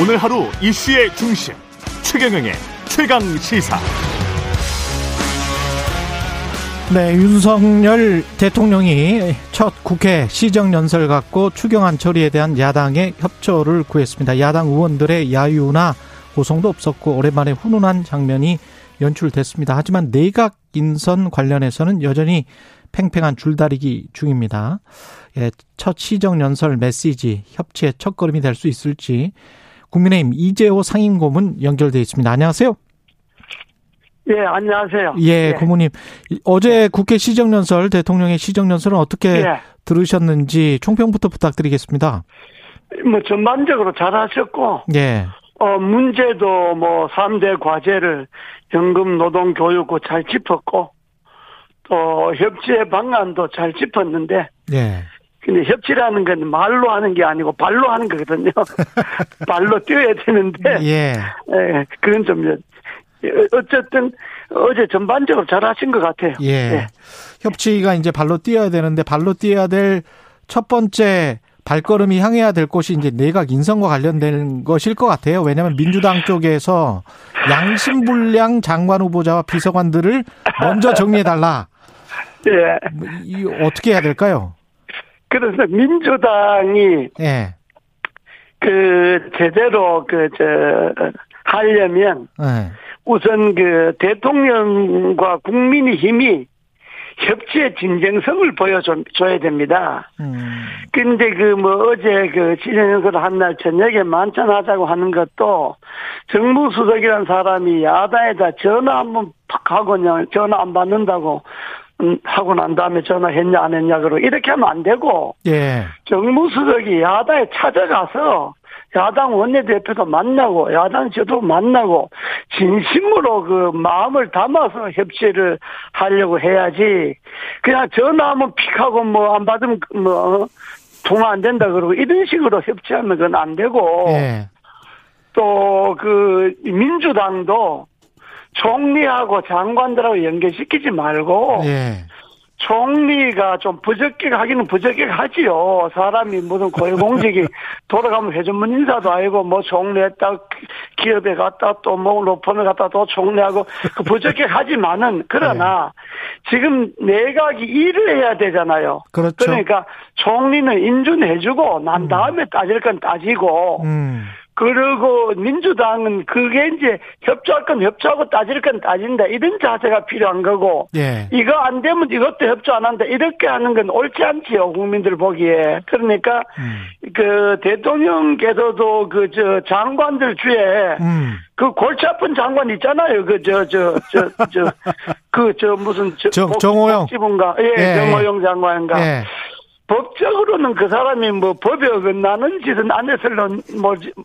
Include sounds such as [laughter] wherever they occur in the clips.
오늘 하루 이슈의 중심 최경영의 최강 시사. 네, 윤석열 대통령이 첫 국회 시정연설 갖고 추경안 처리에 대한 야당의 협조를 구했습니다. 야당 의원들의 야유나 고성도 없었고 오랜만에 훈훈한 장면이 연출됐습니다. 하지만 내각 인선 관련해서는 여전히 팽팽한 줄다리기 중입니다. 예, 첫 시정연설 메시지 협치의 첫걸음이 될 수 있을지 국민의힘 이재호 상임고문 연결돼 있습니다. 안녕하세요. 예, 안녕하세요. 예, 예. 고모님. 어제 국회 시정연설, 대통령의 시정연설은 어떻게 예. 들으셨는지 총평부터 부탁드리겠습니다. 뭐 전반적으로 잘 하셨고 예. 어 문제도 뭐 3대 과제를 연금 노동 교육고 잘 짚었고 또 협치의 방안도 잘 짚었는데 예. 근데 협치라는 건 말로 하는 게 아니고 발로 하는 거거든요. [laughs] 발로 뛰어야 되는데 예. 예, 그건 좀 어쨌든 어제 전반적으로 잘하신 것 같아요. 예. 협치가 이제 발로 뛰어야 되는데 발로 뛰어야 될 첫 번째 발걸음이 향해야 될 곳이 이제 내각 인선과 관련된 것일 것 같아요. 왜냐하면 민주당 쪽에서 양심불량 장관 후보자와 비서관들을 먼저 정리해 달라. 예. 이 어떻게 해야 될까요? 그래서 민주당이 예. 그 제대로 그 저 하려면 예. 우선 그 대통령과 국민의 힘이 협치의 진정성을 보여줘야 됩니다. 음. 근데 그 뭐 어제 그 시정연설 한 날 저녁에 만찬하자고 하는 것도 정무수석이란 사람이 야당에다 전화 한번 팍 하고 그냥 전화 안 받는다고 음, 하고 난 다음에 전화했냐 안 했냐 그러고 이렇게 하면 안 되고 예. 정무수석이 야당에 찾아가서 야당 원내대표도 만나고 야당 저도 만나고 진심으로 그 마음을 담아서 협치를 하려고 해야지 그냥 전화하면 픽하고 뭐 안 받으면 뭐 통화 안 된다 그러고 이런 식으로 협치하면 그건 안 되고 예. 또그 민주당도 총리하고 장관들하고 연결시키지 말고 예. 총리가 좀 부적격 하기는 부적격 하지요. 사람이 무슨 고위공직이 [laughs] 돌아가면 회전문 인사도 아니고 뭐 총리했다 기업에 갔다 또 뭐 로펌에 갔다 또 총리하고 그 부적격 하지만은 [laughs] 그러나 지금 내각이 일을 해야 되잖아요. 그렇죠. 그러니까 총리는 인준해주고 난 다음에 따질 건 따지고 음. 그리고 민주당은 그게 이제 협조할 건 협조하고 따질 건 따진다 이런 자세가 필요한 거고 예. 이거 안 되면 이것도 협조 안 한다 이렇게 하는 건 옳지 않지요 국민들 보기에 그러니까 음. 그 대통령께서도 그 저 장관들 중에 음. 그 골치 아픈 장관 있잖아요 그 저 저 저 저 그저 무슨 저 정- 복- 정호영. 복지부인가 예, 예, 정호영 장관인가 예. 법적으로는 그 사람이 뭐 법에 어긋나는 짓은 안 했을는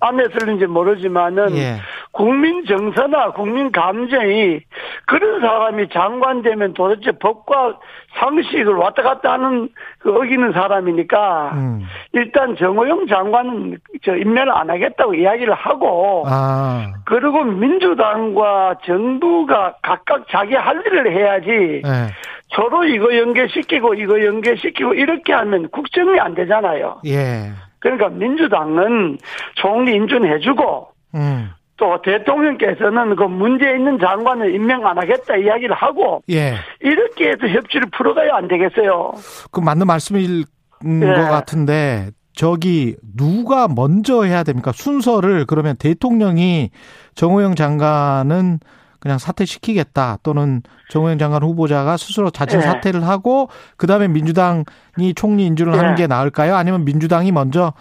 안 했을는지 모르지만은 예. 국민 정서나 국민 감정이 그런 사람이 장관 되면 도대체 법과 상식을 왔다 갔다 하는 그 어기는 사람이니까 음. 일단 정호영 장관은 저 임명을 안 하겠다고 이야기를 하고 아. 그리고 민주당과 정부가 각각 자기 할 일을 해야지 예. 서로 이거 연계시키고 이거 연계시키고 이렇게 하면 국정이 안 되잖아요. 예. 그러니까 민주당은 총리 인준해주고 음. 또 대통령께서는 그 문제 있는 장관을 임명 안 하겠다 이야기를 하고 예. 이렇게 해서 협치를 풀어가야 안 되겠어요. 그 맞는 말씀일 예. 것 같은데 저기 누가 먼저 해야 됩니까? 순서를 그러면 대통령이 정호영 장관은 그냥 사퇴시키겠다 또는 정호영 장관 후보자가 스스로 자진 예. 사퇴를 하고 그다음에 민주당이 총리 인준을 하는 예. 게 나을까요? 아니면 민주당이 먼저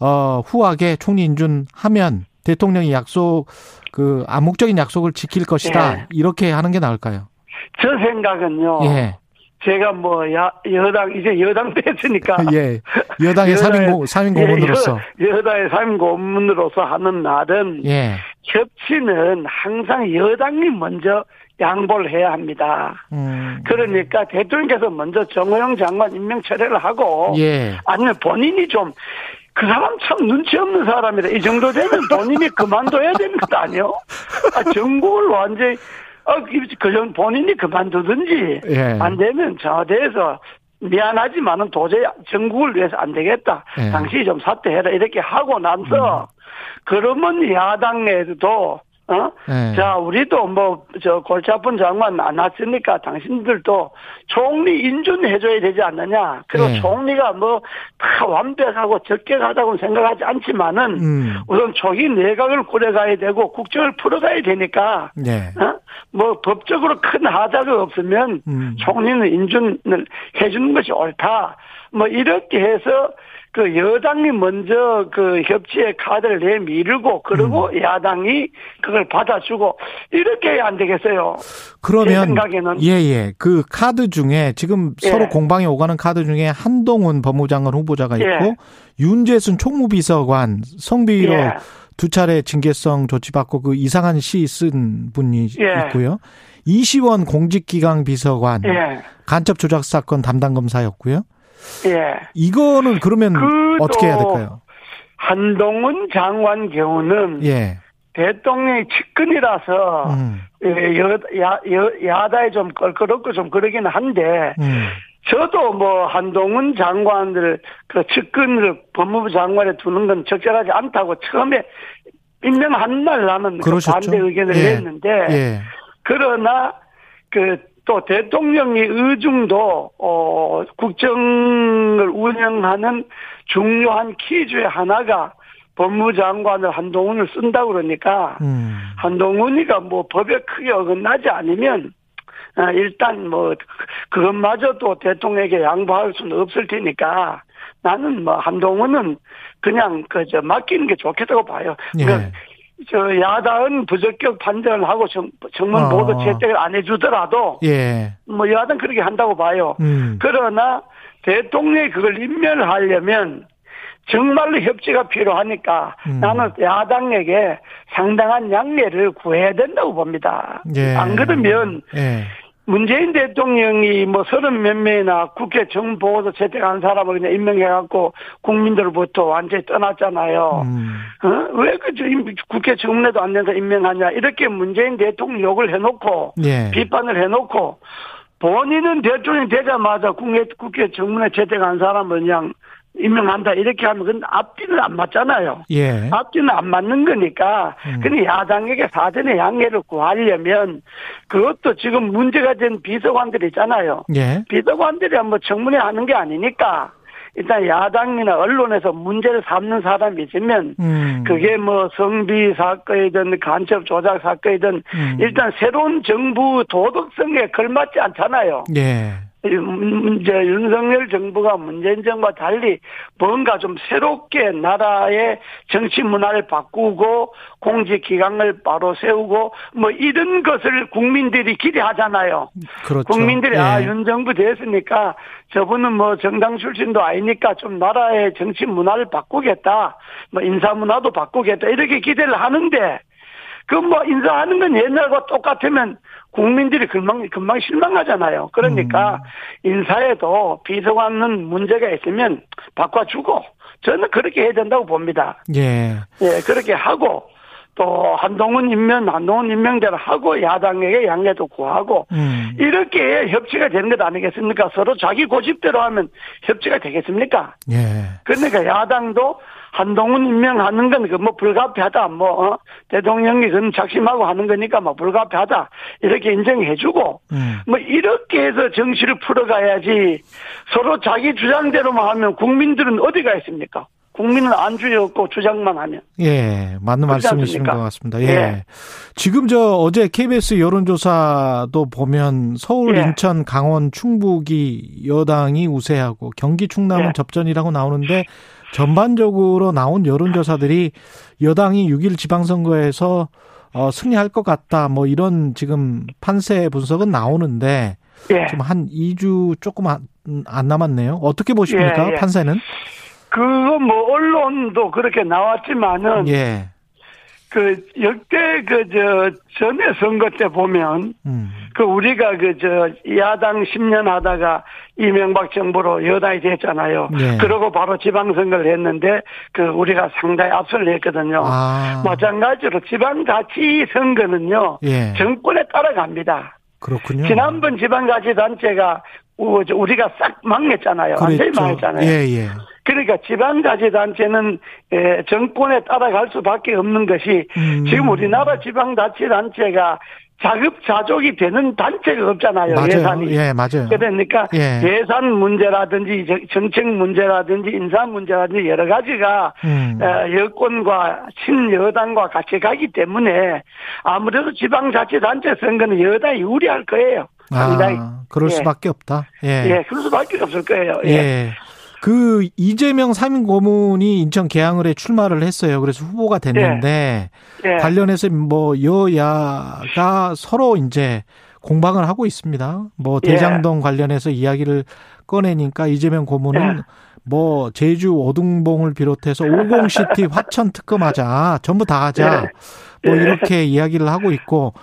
어 후하게 총리 인준하면 대통령이 약속 그 암묵적인 약속을 지킬 것이다 예. 이렇게 하는 게 나을까요? 저 생각은요. 예. 제가 뭐 야, 여당 이제 여당 [laughs] 됐으니까 [laughs] 예. 여당의 삼인 고문으로서. 예, 여, 여당의 삼인 고문으로서 하는 날은 예. 협치는 항상 여당이 먼저 양보를 해야 합니다. 음. 그러니까 대통령께서 먼저 정호영 장관 임명 철회를 하고 예. 아니면 본인이 좀 그 사람 참 눈치 없는 사람이다. 이 정도 되면 본인이 그만둬야 되는 것 아니요? 아, 정국을 완전히 어, 그전 본인이 그만두든지 예. 안 되면 청와대에서 미안하지만은 도저히 전국을 위해서 안 되겠다. 예. 당신이 좀 사퇴해라 이렇게 하고 나서 그러면 야당에도 어? 네. 자, 우리도 뭐, 저, 골치 아픈 장관 안 왔으니까 당신들도 총리 인준해줘야 되지 않느냐. 그리고 네. 총리가 뭐, 다 완벽하고 적격하다고 생각하지 않지만은, 음. 우선 초기 내각을 꾸려가야 되고, 국정을 풀어가야 되니까, 네. 어? 뭐, 법적으로 큰 하자가 없으면, 음. 총리는 인준을 해주는 것이 옳다. 뭐, 이렇게 해서, 그 여당이 먼저 그 협치의 카드를 내밀고 그리고 음. 야당이 그걸 받아주고 이렇게 해야 안 되겠어요. 제 그러면 생각에는. 예예 그 카드 중에 지금 예. 서로 공방이 오가는 카드 중에 한동훈 법무장관 후보자가 있고 예. 윤재순 총무비서관 성비로 예. 두 차례 징계성 조치받고 그 이상한 시 쓴 분이 예. 있고요. 이시원 공직기강 비서관 예. 간첩 조작 사건 담당 검사였고요. 예. 이거는 그러면 어떻게 해야 될까요? 한동훈 장관 경우는 예. 대통령의 측근이라서 음. 예, 여, 야, 여, 야다에 좀 껄끄럽고 좀 그러긴 한데 음. 저도 뭐 한동훈 장관들 그 측근을 법무부 장관에 두는 건 적절하지 않다고 처음에 임명한 날 나는 그. 반대 의견을 예. 냈는데 예. 그러나 그 또 대통령이 의중도 어 국정을 운영하는 중요한 키 중에 하나가 법무장관을 한동훈을 쓴다 그러니까 음. 한동훈이가 뭐 법에 크게 어긋나지 않으면 아, 일단 뭐 그것마저도 대통령에게 양보할 수는 없을 테니까 나는 뭐 한동훈은 그냥 그저 맡기는 게 좋겠다고 봐요. 예. 그러니까 저 야당은 부적격 판정을 하고 정, 정말 어. 모두 채택을 안 해주더라도 예. 뭐 야당 그렇게 한다고 봐요. 음. 그러나 대통령이 그걸 임명을 하려면 정말로 협치가 필요하니까 음. 나는 야당에게 상당한 양해를 구해야 된다고 봅니다. 예. 안 그러면 예. 문재인 대통령이 뭐 서른 몇 명이나 국회 정보도 채택한 사람을 그냥 임명해갖고 국민들로부터 완전히 떠났잖아요. 음. 어? 왜그 국회 정례도 안 돼서 임명하냐 이렇게 문재인 대통령 욕을 해놓고 예. 비판을 해놓고 본인은 대통령 되자마자 국회, 국회 정문에 채택한 사람을 그냥 임명한다 이렇게 하면 그건 앞뒤는 안 맞잖아요. 예. 앞뒤는 안 맞는 거니까 음. 근데 야당에게 사전에 양해를 구하려면 그것도 지금 문제가 된 비서관들 있잖아요. 예. 비서관들이 뭐 청문회 하는 게 아니니까 일단 야당이나 언론에서 문제를 삼는 사람이 있으면 음. 그게 뭐 성비 사건이든 간첩 조작 사건이든 음. 일단 새로운 정부 도덕성에 걸맞지 않잖아요. 예. 이 이제 윤석열 정부가 문재인 정부와 달리 뭔가 좀 새롭게 나라의 정치 문화를 바꾸고 공직 기강을 바로 세우고 뭐 이런 것을 국민들이 기대하잖아요. 그렇죠. 국민들이 예. 아윤 정부 됐으니까 저분은 뭐 정당 출신도 아니니까 좀 나라의 정치 문화를 바꾸겠다. 뭐 인사 문화도 바꾸겠다. 이렇게 기대를 하는데 그 뭐 인사하는 건 옛날과 똑같으면 국민들이 금방 금방 실망하잖아요. 그러니까 음. 인사에도 비서관은 문제가 있으면 바꿔주고 저는 그렇게 해야 된다고 봅니다. 예. 예, 그렇게 하고 또 한동훈 임명, 한동훈 임명대로 하고 야당에게 양해도 구하고 음. 이렇게 협치가 되는 것 아니겠습니까? 서로 자기 고집대로 하면 협치가 되겠습니까? 예. 그러니까 야당도 한동훈 임명하는 건 그 뭐 불가피하다. 뭐 어? 대통령이 그건 작심하고 하는 거니까 뭐 불가피하다. 이렇게 인정해주고 음. 뭐 이렇게 해서 정치를 풀어가야지 서로 자기 주장대로만 하면 국민들은 어디 가 있습니까? 국민은 안주였고 주장만 하면 예, 맞는 말씀이신? 것 같습니다. 예. 예. 지금 저 어제 KBS 여론조사도 보면 서울, 예. 인천, 강원, 충북이 여당이 우세하고 경기, 충남은 예. 접전이라고 나오는데 전반적으로 나온 여론조사들이 여당이 6일 지방선거에서 어, 승리할 것 같다. 뭐 이런 지금 판세 분석은 나오는데 예. 지금 한 2주 조금 안, 안 남았네요. 어떻게 보십니까? 예, 예. 판세는? 그거 뭐 언론도 그렇게 나왔지만은 예. 그 역대 그 저 전에 선거 때 보면 음. 그 우리가 그 저 야당 10년 하다가 이명박 정부로 여당이 됐잖아요. 네. 그러고 바로 지방선거를 했는데 그 우리가 상당히 앞서를 냈거든요. 아. 마찬가지로 지방자치 선거는요. 예. 정권에 따라갑니다. 그렇군요. 지난번 지방자치단체가 우- 우리가 싹 망했잖아요. 완전히 망했잖아요. 예, 예. 그러니까 지방자치단체는 에, 정권에 따라갈 수밖에 없는 것이 음. 지금 우리나라 지방자치단체가 자급자족이 되는 단체가 없잖아요. 맞아요. 예산이. 예, 맞아요. 그러니까 예. 산 문제라든지 정- 정책 문제라든지 인사 문제라든지 여러 가지가 음. 어, 여권과 친여당과 같이 가기 때문에 아무래도 지방자치단체 선거는 여당이 유리할 거예요. 상당히. 아, 그럴 예. 수밖에 없다. 예. 예, 그럴 수밖에 없을 거예요. 예. 예. 그 이재명 상임 고문이 인천 계양을에 출마를 했어요. 그래서 후보가 됐는데 예. 관련해서 뭐 여야가 서로 이제 공방을 하고 있습니다. 뭐 예. 대장동 관련해서 이야기를 꺼내니까 이재명 고문은 예. 뭐 제주 오등봉을 비롯해서 50시티 화천 특검하자 전부 다 하자 뭐 예. 이렇게 이야기를 하고 있고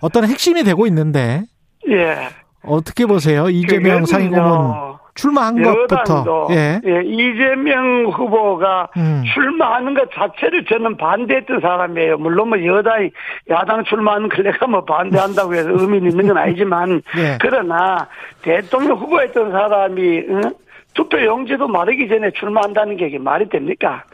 어떤 핵심이 되고 있는데 예. 어떻게 보세요? 이재명 상임 고문 그거는요, 출마한 것부터 예. 예, 이재명 후보가 음. 출마하는 것 자체를 저는 반대했던 사람이에요. 물론 뭐 여당이 야당 출마하는 걸 내가 뭐 반대한다고 해서 [laughs] 의미는 있는 건 아니지만 예. 그러나 대통령 후보였던 사람이 응? 투표 용지도 마르기 전에 출마한다는 게 이게 말이 됩니까?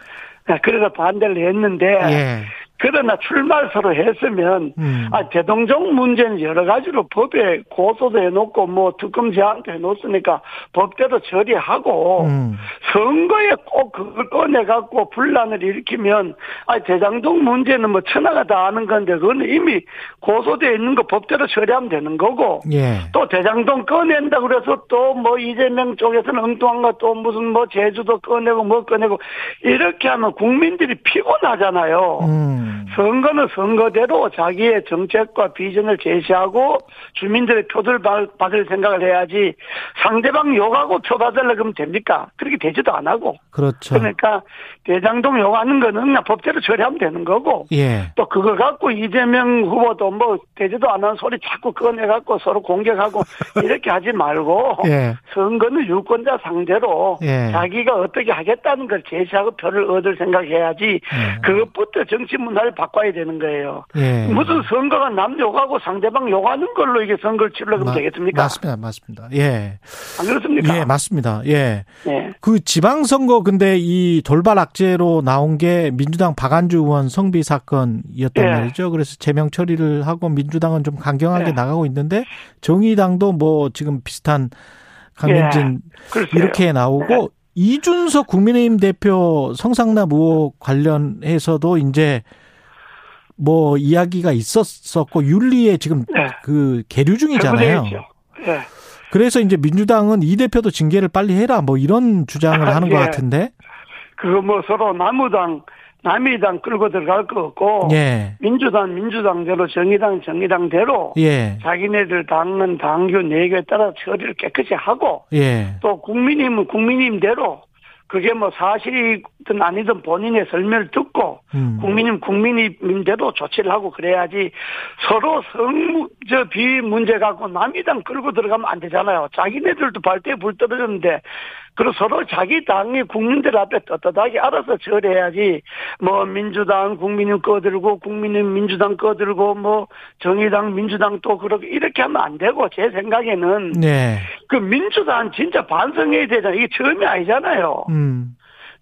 아, 그래서 반대를 했는데 예. 그러나 출마를 서로 했으면 음. 아 대동정 문제는 여러 가지로 법에 고소도 해놓고 뭐 특검 제한도 해놓았으니까 법대로 처리하고 음. 선거에 꼭 그걸 꺼내 갖고 분란을 일으키면 아 대장동 문제는 뭐 천하가 다 아는 건데 그거는 이미 고소돼 있는 거 법대로 처리하면 되는 거고 예. 또 대장동 꺼낸다 그래서 또 뭐 이재명 쪽에서는 엉뚱한 거 또 무슨 뭐 제주도 꺼내고 뭐 꺼내고 이렇게 하면 국민들이 피곤하잖아요. 음. 선거는 선거대로 자기의 정책과 비전을 제시하고 주민들의 표를 받- 받을 생각을 해야지 상대방 욕하고 표 받으려고 그러면 됩니까? 그렇게 되지도 안 하고. 그렇죠. 그러니까 대장동 욕하는 거는 그냥 법대로 처리하면 되는 거고 예. 또 그거 갖고 이재명 후보도 뭐 되지도 않은 소리 자꾸 꺼내갖고 서로 공격하고 [laughs] 이렇게 하지 말고 예. 선거는 유권자 상대로 예. 자기가 어떻게 하겠다는 걸 제시하고 표를 얻을 생각해야지 예. 그것부터 정치 문화를 바꿔야 되는 거예요. 예. 무슨 선거가 남 욕하고 상대방 욕하는 걸로 이게 선거를 마- 되겠습니까? 맞습니다. 맞습니다. 예. 안 그렇습니까? 예, 맞습니다. 예. 예. 그 지방선거 근데 이 돌발 악재로 나온 게 민주당 박안주 의원 성비 사건이었단 예. 말이죠. 그래서 제명 처리를 하고 민주당은 좀 강경하게 예. 나가고 있는데 정의당도 뭐 지금 비슷한 강민진 글쎄요. 이렇게 나오고 이준석 국민의힘 대표 성상납 의혹 관련해서도 이제 뭐 이야기가 있었었고 윤리에 지금 네. 그 계류 중이잖아요. 배분되겠죠. 예. 그래서 이제 민주당은 이 대표도 징계를 빨리 해라 뭐 이런 주장을 아, 하는 것 예. 같은데. 그거 뭐 서로 나무당, 남이당 끌고 들어갈 거 없고 예. 민주당 민주당대로 정의당 정의당대로 예. 자기네들 당은 당규 내교에 따라 처리를 깨끗이 하고 예. 또 국민님은 국민님대로 그게 뭐 사실이 든 아니든 본인의 설명을 듣고 음. 국민님 국민님대로 조치를 하고 그래야지 서로 성저 비위 문제 갖고 남이당 끌고 들어가면 안 되잖아요. 자기네들도 발대에 불 떨어졌는데 그리고 서로 자기 당이 국민들 앞에 떳떳하게 알아서 처리해야지 뭐 민주당 국민님 꺼들고 국민님 민주당 꺼들고 뭐 정의당 민주당 또 그렇게 이렇게 하면 안 되고 제 생각에는 네. 그 민주당 진짜 반성해야 되잖아요. 이게 처음이 아니잖아요. 음.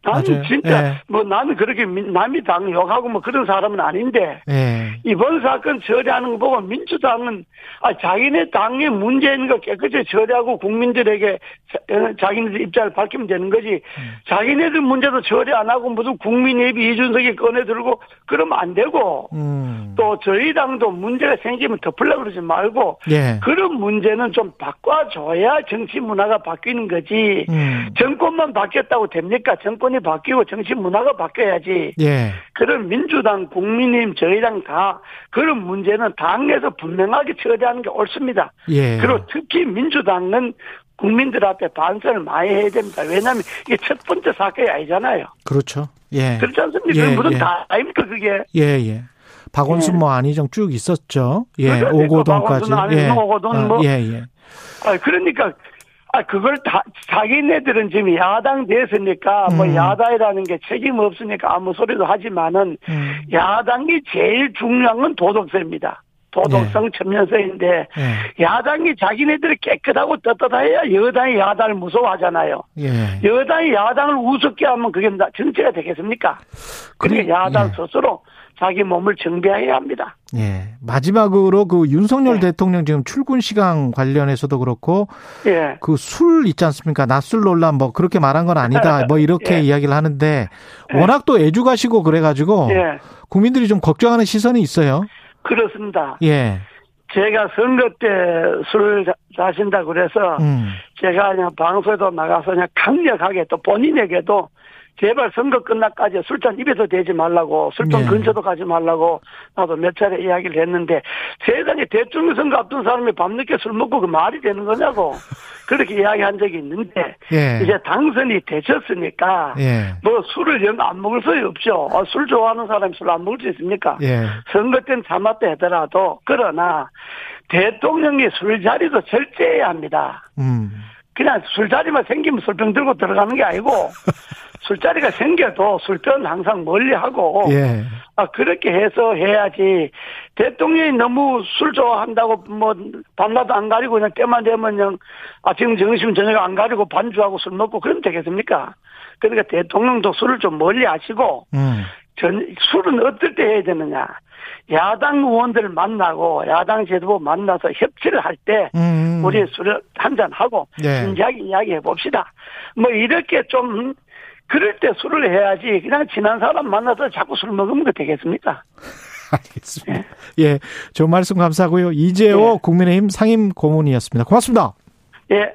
나는. 진짜 예. 뭐 나는 그렇게 민- 남이 당 욕하고 뭐 그런 사람은 아닌데 예. 이번 사건 처리하는 거 보고 민주당은 아 자기네 당의 문제 있는 거 깨끗이 처리하고 국민들에게 자- 어, 자기네들 입장을 밝히면 되는 거지 음. 자기네들 문제도 처리 안 하고 무슨 국민의힘 이준석이 꺼내 들고 그러면 안 되고 음. 또 저희 당도 문제가 생기면 덮으려고 그러지 말고 예. 그런 문제는 좀 바꿔줘야 정치 문화가 바뀌는 거지 음. 정권만 바뀌었다고 됩니까? 정권 이 바뀌고 정치 문화가 바뀌어야지. 예. 그런 민주당, 국민의힘, 저희당 다 그런 문제는 당에서 분명하게 처리하는 게 옳습니다. 예. 그리고 특히 민주당은 국민들 앞에 반성을 많이 해야 됩니다. 왜냐하면 이게 첫 번째 사건이 아니잖아요. 그렇죠. 예. 그렇지 않습니까? 예, 무슨 예. 다 아닙니까 그게? 예, 예. 박원순 예. 뭐 안희정 쭉 있었죠. 예. 그러니까 오고돈까지. 박원순, 안희정, 오고돈 어, 뭐. 예, 예. 아 그러니까 아 그걸 다 자기네들은 지금 야당 됐으니까 뭐 음. 야당이라는 게 책임 없으니까 아무 소리도 하지만은 음. 야당이 제일 중요한 건 도덕성입니다. 도덕성 천면서인데 예. 야당이 자기네들이 깨끗하고 떳떳해야 여당이 야당을 무서워하잖아요. 예. 여당이 야당을 우습게 하면 그게 나- 정치가 되겠습니까? 그러니까 야당 예. 스스로 자기 몸을 정비해야 합니다. 예. 마지막으로 그 윤석열 네. 대통령 지금 출근 시간 관련해서도 그렇고 예. 그 술 있지 않습니까? 낮술 논란 뭐 그렇게 말한 건 아니다. [laughs] 뭐 이렇게 예. 이야기를 하는데 워낙 또 애주가시고 그래 가지고 예. 국민들이 좀 걱정하는 시선이 있어요. 그렇습니다. 예. 제가 선거 때술 자신다 그래서 음. 제가 그냥 방송에도 나가서 그냥 강력하게 또 본인에게도 제발 선거 끝날까지 술잔 입에도 대지 말라고 술잔 네. 근처도 가지 말라고 나도 몇 차례 이야기를 했는데 세상에 대통령 선거 앞둔 사람이 밤늦게 술 먹고 그 말이 되는 거냐고 [laughs] 그렇게 이야기한 적이 있는데 예. 이제 당선이 되셨으니까 예. 뭐 술을 영 안 먹을 수 없죠. 아, 술 좋아하는 사람이 술 안 먹을 수 있습니까? 예. 선거 때는 참았다 하더라도 그러나 대통령이 술자리도 절제해야 합니다. 음. 그냥 술자리만 생기면 술병 들고 들어가는 게 아니고 [laughs] 술자리가 생겨도 술병은 항상 멀리하고 예. 아 그렇게 해서 해야지 대통령이 너무 술 좋아한다고 뭐 밤낮 안 가리고 그냥 때만 되면 그냥 아침 점심 저녁 안 가리고 반주하고 술 먹고 그러면 되겠습니까? 그러니까 대통령도 술을 좀 멀리 하시고 음. 전, 술은 어떨 때 해야 되느냐. 야당 의원들 만나고 야당 제도부 만나서 협치를 할때 음. 우리 술을 한잔 하고 네. 진지하게 이야기해 봅시다. 뭐 이렇게 좀 그럴 때 술을 해야지 그냥 친한 사람 만나서 자꾸 술 먹으면 그 되겠습니까? [laughs] 알겠습니다. 예. 좋은 말씀 감사하고요. 이재호 예. 국민의힘 상임 고문이었습니다. 고맙습니다. 예,